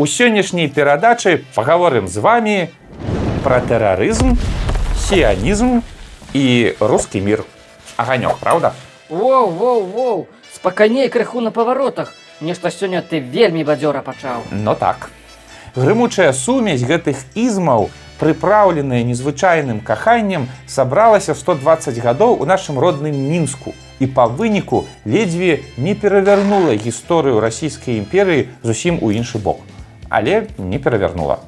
У сённяшняй перадачы паговорым з вами пра тэрарызм, сіянізм і рускі мір. Аганёк, праўда? Воу, воу, воу, спакайней крыху на паваротах. Нешта сёння ты вельмі бадзёра пачаў. Ну так. Грымучая сумесь гэтых ізмаў, прыпраўленая незвычайным каханнем, сабралася 120 гадоў у нашым родным мінску і па выніку ледзьве не перавярнула гісторыю расійскай імперыі зусім у іншы бок. Але не перавярнула.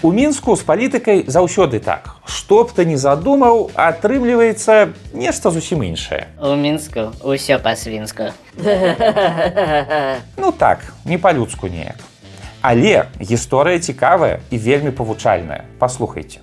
У мінску з палітыкай заўсёды так. Што б ты не задумаў, атрымліваецца нешта зусім іншае. У мінску усё па-свінску. Ну так, не па-людску неяк. Але гісторыя цікавая і вельмі павучальная. Паслухайце.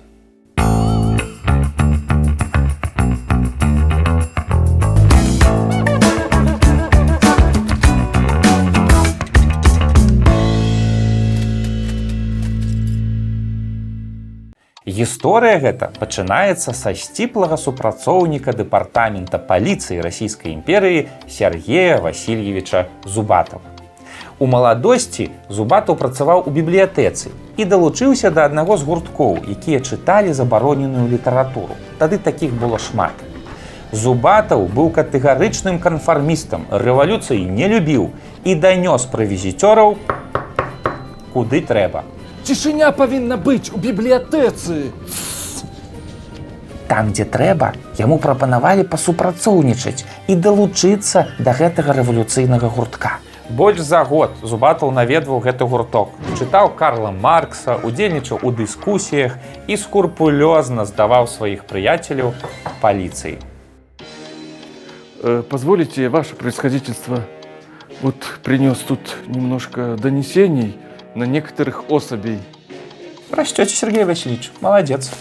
Гісторыя гэта пачынаецца са сціплага супрацоўніка дэпартамента паліцыі расійскай імперыі Сергея Васильевича Зубатова. У маладосці Зубатаў працаваў у бібліятэцы і далучыўся да аднаго з гурткоў, якія чыталі забароненую літаратуру. Тады такіх было шмат. Зубатаў быў катэгарычным канфармістам, рэвалюцыі не любіў і данёс пра візіцёраў куды трэба. Цішыня павінна быць у бібліятэцы. Там, дзе трэба, яму прапанавалі пасупрацоўнічаць і далучыцца да гэтага рэвалюцыйнага гуртка. Больш за год зубатаў наведваў гэты гурток. Чытаў Карла Маркса, удзельнічаў у дыскусіях і скурпулёзна здаваў сваіх прыяцеляў паліцыі. Э, позволите, ваше происходительство, вот принес тут немножко донесений на некоторых особей. Растёце Сергей Васильевич, молодец.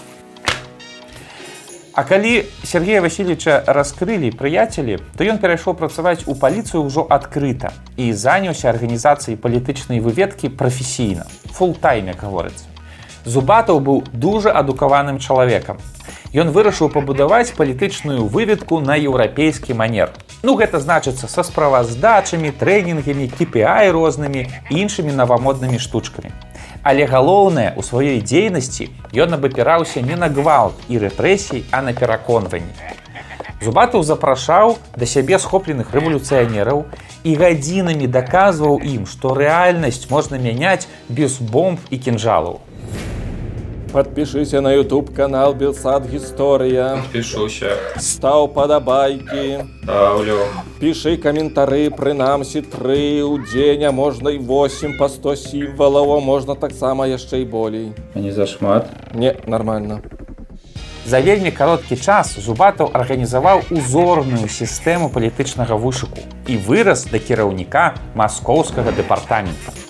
А калі Сергея Васильевича раскрылі прыяцелі, то ён перайшоў працаваць у паліцыю ўжо адкрыта і заняўся арганізацыяй палітычнай выведкі прафесійна. Фултайме гаворыць. Зубатаў быў дужа адукаваным чалавекам. Ён вырашыў пабудаваць палітычную выведку на еўрапейскі манер. Ну гэта значыцца са справаздачамі, трэнінгамі, KPI рознымі іншымі навамоднымі штучкамі. Але галоўнае у сваёй дзейнасці ён абапіраўся не на гвалт і рэпрэсій, а на пераконванні. Зубатаў запрашаў да сябе схопленых рэвалюцыянераў і гадзінамі даказваў ім, што рэальнасць можна мяняць без бомб і кінжалаў. Подпишися на YouTube канал Белсад Гісторыя. Пішуся, Стаў падабайкі. Пішы каментары, прынамсі тры ў дзень, а можна і 8 па 100 сімвалаў, можна таксама яшчэ і болей. Не зашмат. Не, нормально. За вельмі кароткі час Зубатаў арганізаваў узорную сістэму палітычнага вышуку і вырас да кіраўніка маскоўскага дэпартамента.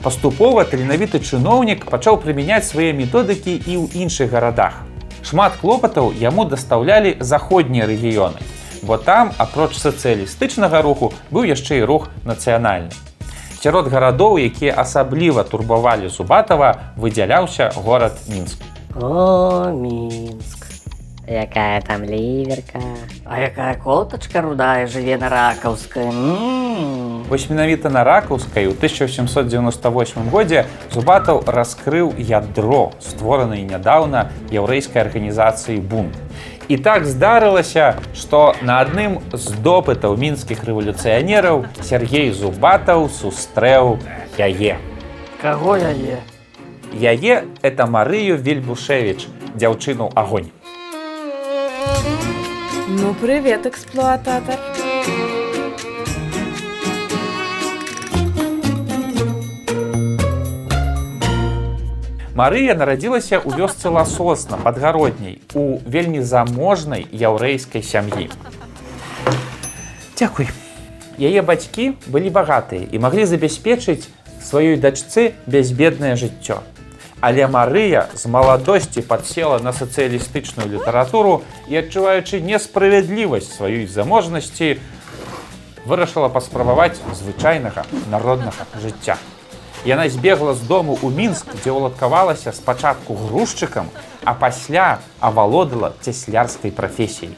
Паступова таленавіты чыноўнік пачаў прымяняць свае методыкі і ў іншых гарадах. Шмат клопатаў яму дастаўлялі заходнія рэгіёны, бо там, апроч сацыялістычнага руху быў яшчэ і рух нацыянальны. Сярод гарадоў, якія асабліва турбавалі Зубатава, выдзяляўся горад Мінск. О, Мінск. Якая там ліверка. А якая котачка рудая жыве на ракаўскай. М. Вось менавіта на ракаўскай у 1798 годзе Зубатаў раскрыў ядро, створанай нядаўна яўрэйскай арганізацыі бунт. І так здарылася, што на адным з допытаў мінскіх рэвалюцыянераў Сергей Зубатаў сустрэў яе. Каго яе? Яе это Марыю Вельбушевіч, дзяўчыну агонь. Ну, привет, эксплуататор. Марыя нарадзілася ў вёсцы ласосна падгародняй у вельмі заможнай яўрэйскай сям'і. Дзякуй. Яе бацькі былі багатыя і маглі забяспечыць сваёй дачцы бязбеднае жыццё. Але Марыя з маладосці падсела на сацыялістычную літаратуру і адчуваючы несправядлівасць сваёй заможнасці, вырашыла паспрабаваць звычайнага народнага жыцця. Яна збегла з дому ў мінск, дзе ўладкавалася спачатку грузчыкам, а пасля авалодала цяслярскай прафесіяй.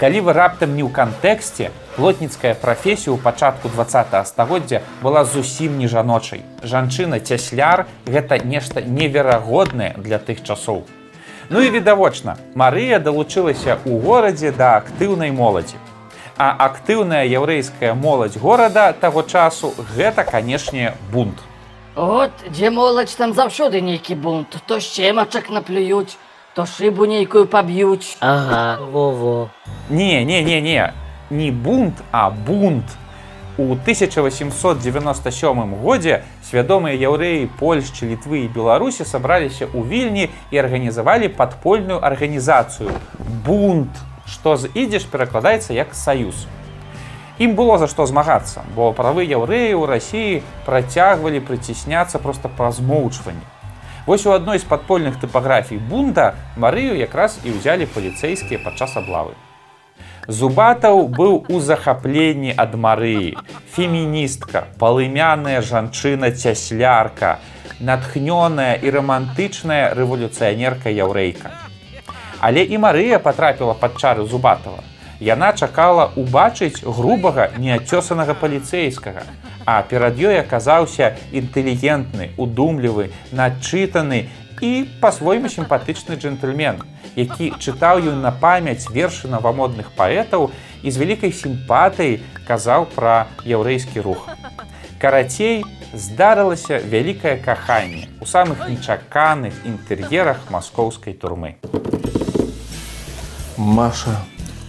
Калі вы раптам не ў кантэксце, плотніцкая прафесія ў пачатку 20 стагоддзя была зусім не жаночай. Жанчына цясляр гэта нешта неверагоднае для тых часоў. Ну і відавочна, Марыя далучылася ў горадзе да актыўнай моладзі. А актыўная яўрэйская моладзь горада таго часу гэта, канешне, бунт. От, дзе моладзь там заўсёды нейкі бунт, то шчемачак наплююць, то шыбу нейкую паб'юць. Ага, во-во. Не, не, не, не, не бунт, а бунт. У 1897 годзе свядомыя яўрэі Польшчы, літвы і Беларусі сабраліся ў вільні і арганізавалі падпольную арганізацыю бунт, што з ідзеш перакладаецца як саюз. Ім было за што змагацца, бо правы яўрэі ў рассіі працягвалі прыцісняцца проста праз моўчванне. Вось у адной з падпольных тыпаграфій бунта Марыю якраз і ўзялі паліцэйскія падчас аблавы. Зубатаў быў у захапленні ад Марыі, феміністка, палымяная жанчына цяслярка, натхнёная і рамантычная рэвалюцыянерка яўрэйка. Але і Марыя патрапіла пад чары зубатава. Яна чакала убачыць грубага неацёсанага паліцэйскага, а перад ёй аказаўся інтэлігентны, удумлівы, начытаны і па-свойму сімпатычны джентльмен, які чытаў ёй на памяць вершы навамодных паэтаў і з вялікай сімпатыяй казаў пра яўрэйскі рух. Карацей, здарылася вялікае каханне у самых нечаканых інтэр'ерах маскоўскай турмы. Маша,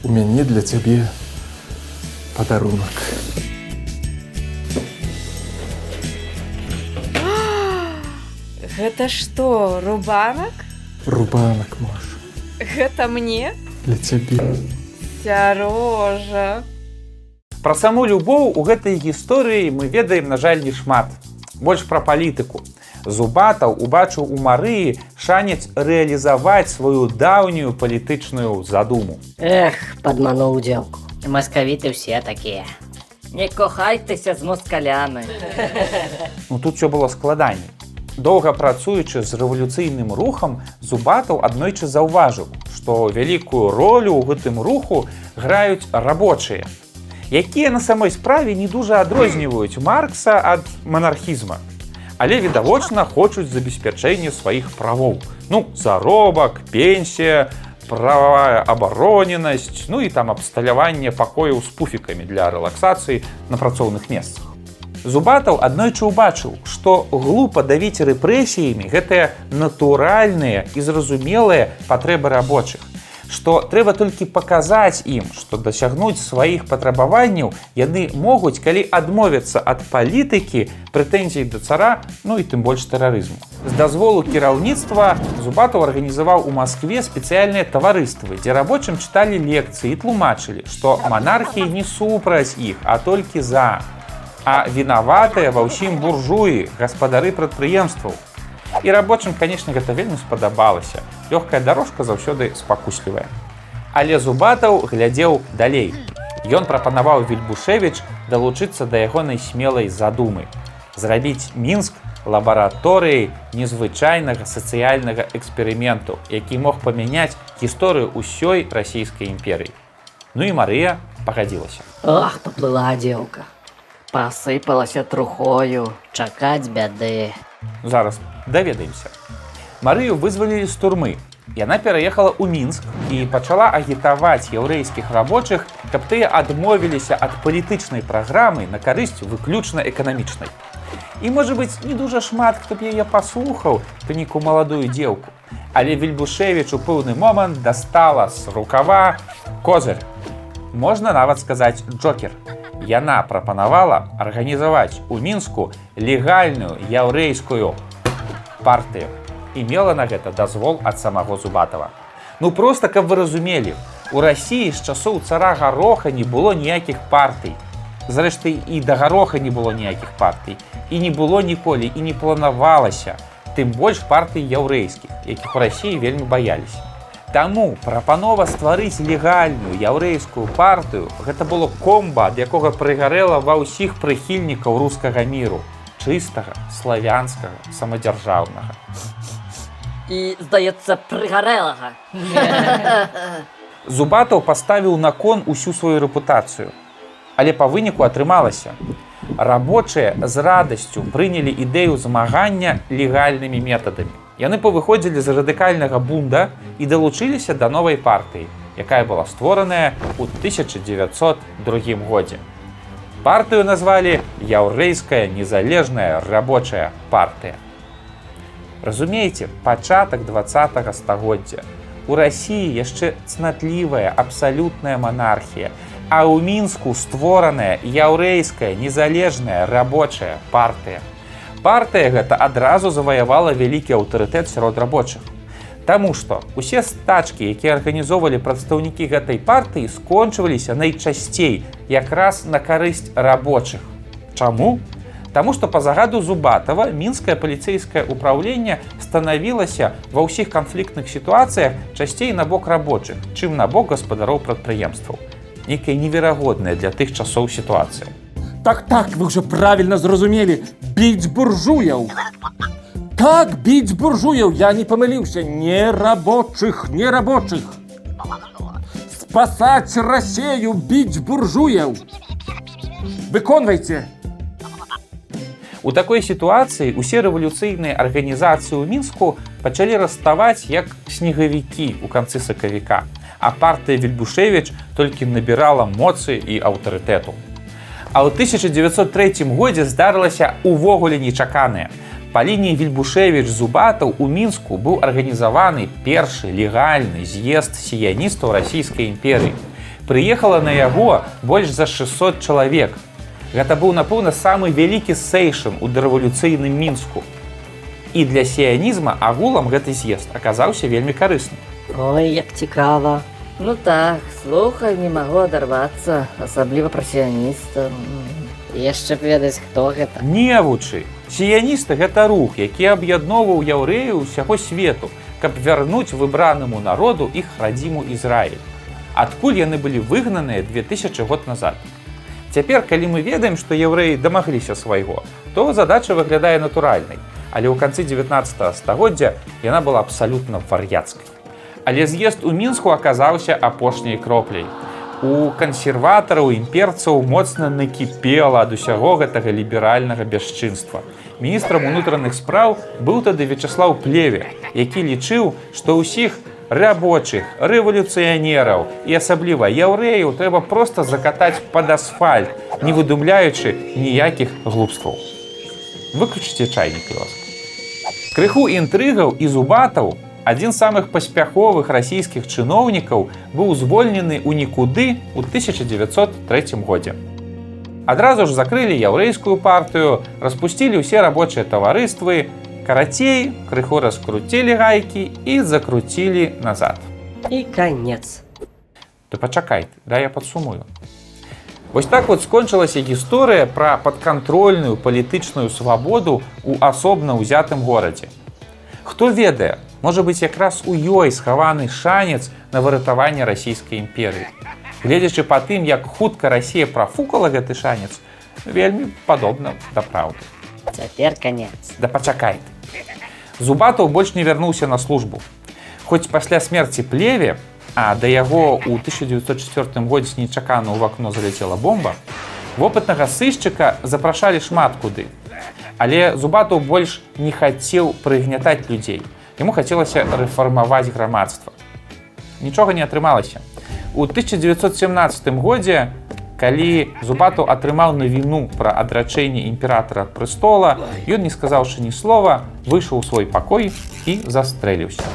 у мяне для цябе падарунак. Гэта што, рубанак? Рубанак, Маша, Гэта мне? для цябе. Сярожа. Пра саму любоў у гэтай гісторыі мы ведаем, на жаль, не шмат. Больш пра палітыку. Зубатаў убачыў у Марыі шанец рэалізаваць сваю даўнюю палітычную задуму. Эх, падмануў дзелку. Маскавіты ўсе такія. Не кохайтеся з москалями. Ну тут все было складаней. Доўга працуючы з рэвалюцыйным рухам, зубатаў аднойчы заўважыў, што вялікую ролю ў гэтым руху граюць рабочыя, якія на самой справе не дужа адрозніваюць Маркса ад манархізма. Але відавочна хочуць забеспячэння сваіх правоў. Ну, заробак, пенсія, прававая абароненасць, ну і там абсталяванне пакояў з пуфікамі для рэлаксацыі на працоўных месцах. Зубатаў аднойчы ўбачыў, што глупа давіць рэпрэсіямі гэтыя натуральныя і зразумелыя патрэбы рабочых. Што трэба толькі паказаць ім, што дасягнуць сваіх патрабаванняў яны могуць, калі адмовяцца ад палітыкі, прэтэнзій да цара, ну і тым больш тэрарызму. З дазволу кіраўніцтва Зубатаў арганізаваў у Маскве спецыяльныя таварыствы, дзе рабочым чыталі лекцыі і тлумачылі, што манархіі не супраць іх, а толькі за а вінаватыя ва ўсім буржуі гаспадары прадпрыемстваў і рабочым канешне гэта вельмі спадабалася лёгкая дорожка заўсёды спакуслівая але зубатаў глядзеў далей ён прапанаваў вільбушевич далучыцца да ягонай смелай задумы зрабіць мінск лабараторыяй незвычайнага сацыяльнага эксперыменту які мог памяняць гісторыю ўсёй расійскай імперыі ну і Марыя пагадзілася Ах, поплыла дзелка. Пасыпалася трухою. Чакаць бяды. зараз даведаемся. Марыю вызвалілі з турмы. Яна пераехала ў мінск і пачала агітаваць яўрэйскіх рабочых каб тыя адмовіліся ад палітычнай праграмы на карысць выключна эканамічнай. І можа быць не дужа шмат хто б яе паслухаў выніку маладую дзеўку. Але вільбушевіч у пэўны момант дастала з рукава козырь можна нават сказаць джокер яна прапанавала арганізаваць у мінску легальную яўрэйскую партыю. І мела на гэта дазвол ад самого зубатава. Ну просто каб вы разумелі у рассіі з часоў цара гароха не было ніякіх партый. Зрэшты і да гароха не было ніякіх партый. І не было ніколі і не планавалася. Тым больш партый яўрэйскіх якіх у рассіі вельмі баяліся. Таму прапанова стварыць легальную яўрэйскую партыю гэта было комба, ад якога прыгарэла ва ўсіх прыхільнікаў рускага міру, чыстага, славянскага, самадзяржаўнага. І, здаецца, прыгарэлага. Зубатаў паставіў на кон усю сваю рэпутацыю. Але па выніку атрымалася. Рабочыя з радасцю прынялі ідэю змагання легальнымі метадамі. Яны павыходзілі з радыкальнага бунда і далучыліся да новай партыі, якая была створаная ў 1902 годзе. Партыю назвалі яўрэйская незалежная рабочая партыя. Разумееце, пачатак два стагоддзя. У рассіі яшчэ цнатлівая абсалютная манархія, а ў мінску створаная яўрэйская незалежная рабочая партыя. Партыя гэта адразу заваявала вялікі аўтарытэт сярод рабочых. Таму што усе стачкі, якія арганізоўвалі прадстаўнікі гэтай партыі, скончваліся найчасцей якраз на карысць рабочых. Чаму? Таму што па загаду Зубатава мінскае паліцэйскае ўпраўленне станавілася ва ўсіх канфліктных сітуацыях часцей на бок рабочых, чым на бок гаспадароў прадпрыемстваў. Некая неверагодная для тых часоў сітуацыя. Так так, вы ўжо правільна зразумелі, біць буржуяў. Так, біць буржуяў, я не памыліўся, не рабочых, не рабочых. Спасаць рассею, біць буржуяў. Выконвайце. У такой сітуацыі усе рэвалюцыйныя арганізацыі ў мінску пачалі раставаць як снегавікі ў канцы сакавіка, а партыя Вільбушевіч толькі набірала моцы і аўтарытэту. А ў 1903 годзе здарылася увогуле нечаканае. Па лініі Вільбушевіч Зубатаў у мінску быў арганізаваны першы легальны з'езд сіяністаў расійскай імперыі. Прыехала на яго больш за 600 чалавек. Гэта быў, напэўна, самы вялікі сейшын у дарэвалюцыйным мінску. І для сіянізма агулам гэты з'езд аказаўся вельмі карысны. Ой, як цікава. Ну так, слухай, не магу адарвацца, асабліва пра сіяніста. Яшчэ б ведаць, хто гэта. Невучы. Сіяністы гэта рух, які аб'ядноўваў яўрэю ўсяго свету, каб вярнуць выбранаму народу іх радзіму Ізраіль. Адкуль яны былі выгнаныя 2000 год назад. Цяпер, калі мы ведаем, што яўрэі дамагліся свайго, то задача выглядае натуральнай. Але ў канцы 19 стагоддзя яна была абсалютна вар'яцкай. Але з'езд у мінску аказаўся апошняй кропляй. У кансерватараў імперцаў моцна накіпела ад усяго гэтага ліберальнага бясчынства. Міністрам унутраных спраў быў тады Вячаслаў плеве, які лічыў, што ўсіх рабочых, рэвалюцыянераў і асабліва яўрэяў трэба проста закатаць пад асфальт, не выдумляючы ніякіх глупстваў. Выключыце чайнік лёс. Крыху інтрыгаў і зубатаў адзін з самых паспяховых расійскіх чыноўнікаў быў звольнены ў нікуды ў 1903 годзе. Адразу ж закрылі яўрэйскую партыю, распусцілі ўсе рабочыя таварыствы, карацей, крыху раскруцілі гайкі і закруцілі назад. І канец. То пачакай, да я падсумую. Вось так вот скончылася гісторыя пра падкантрольную палітычную свабоду ў асобна ўзятым горадзе. Хто ведае, можа быць якраз у ёй схаваны шанец на выратаванне расійскай імперыі. Гледзячы па тым, як хутка Расія прафукала гэты шанец, вельмі падобна да праўды. Цяпер канец. Да пачакай. Зубатаў больш не вярнуўся на службу. Хоць пасля смерці плеве, а да яго ў 1904 годзе нечакана ў вакно заляцела бомба, вопытнага сышчыка запрашалі шмат куды. Але зубатаў больш не хацеў прыгнятаць людзей. Яму хацелася рэфармаваць грамадства. Нічога не атрымалася. У 1917 годзе, калі зубатаў атрымаў навіну пра адрачэнне імператара ад прэстола, ён, не сказаўшы ні слова, выйшаў у свой пакой і застрэліўся.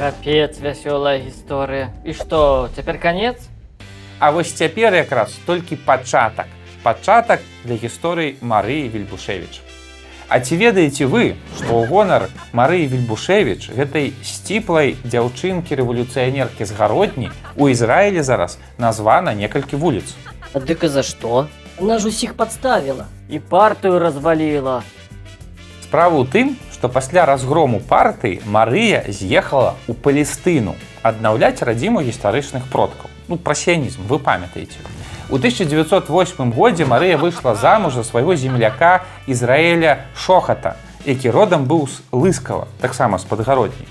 Капец, вясёлая гісторыя. І што, цяпер канец? А вось цяпер якраз толькі пачатак. Пачатак для гісторыі Марыі Вільбушевіч. А ці ведаеце вы, што ў гонар Марыі Вільбушевіч гэтай сціплай дзяўчынкі рэвалюцыянеркі з гародні у Ізраілі зараз названа некалькі вуліц. А дык і за што? Она ж усіх падставіла. І партыю разваліла. Справа ў тым, што пасля разгрому партыі Марыя з'ехала ў Палестыну аднаўляць радзіму гістарычных продкаў. Ну пра сіянізм вы памятаеце. У 1908 годзе Марыя выйшла замуж за свайго земляка Ізраэля Шохата, які родам быў з лыскава, таксама з падгародні.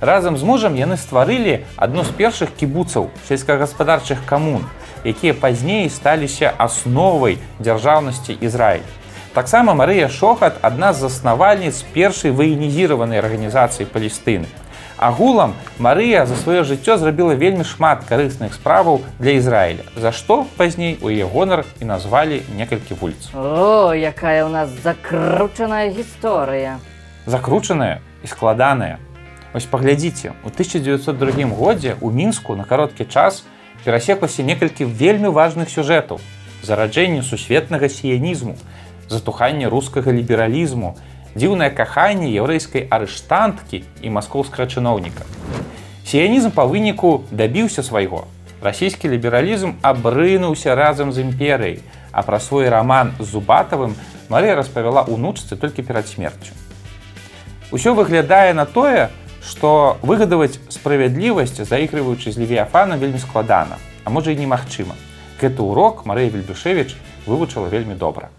Разам з мужам яны стварылі адну з першых кібуцаў сельскагаспадарчых камун, якія пазней сталіся асновай дзяржаўнасці Ізраіль. Таксама Марыя Шохат адна з заснавальніц першай ваенізіраванай арганізацыі Палестыны. Агулам Марыя за сваё жыццё зрабіла вельмі шмат карысных справаў для Ізраіля, за што пазней у яе гонар і назвалі некалькі вуліц. О, якая ў нас закручаная гісторыя. закручаная і складаная. Вось паглядзіце, у 1902 годзе ў мінску на кароткі час перасеклася некалькі вельмі важных сюжэтаў: зараджэнне сусветнага сіянізму, затуханне рускага лібералізму, дзіўнае каханне яўрэйскай арыштанткі і маскоўскага чыноўніка. Сіянізм па выніку дабіўся свайго. Расійскі лібералізм абрынуўся разам з імперыяй, а пра свой раман з зубатавым Марыя распавяла ўнучцы толькі перад смерцю. Усё выглядае на тое, што выгадаваць справядлівасць, заігрываючы з левіяфана вельмі складана, а можа і немагчыма. Гэты урок Марыя Вельбюшевіч вывучыла вельмі добра.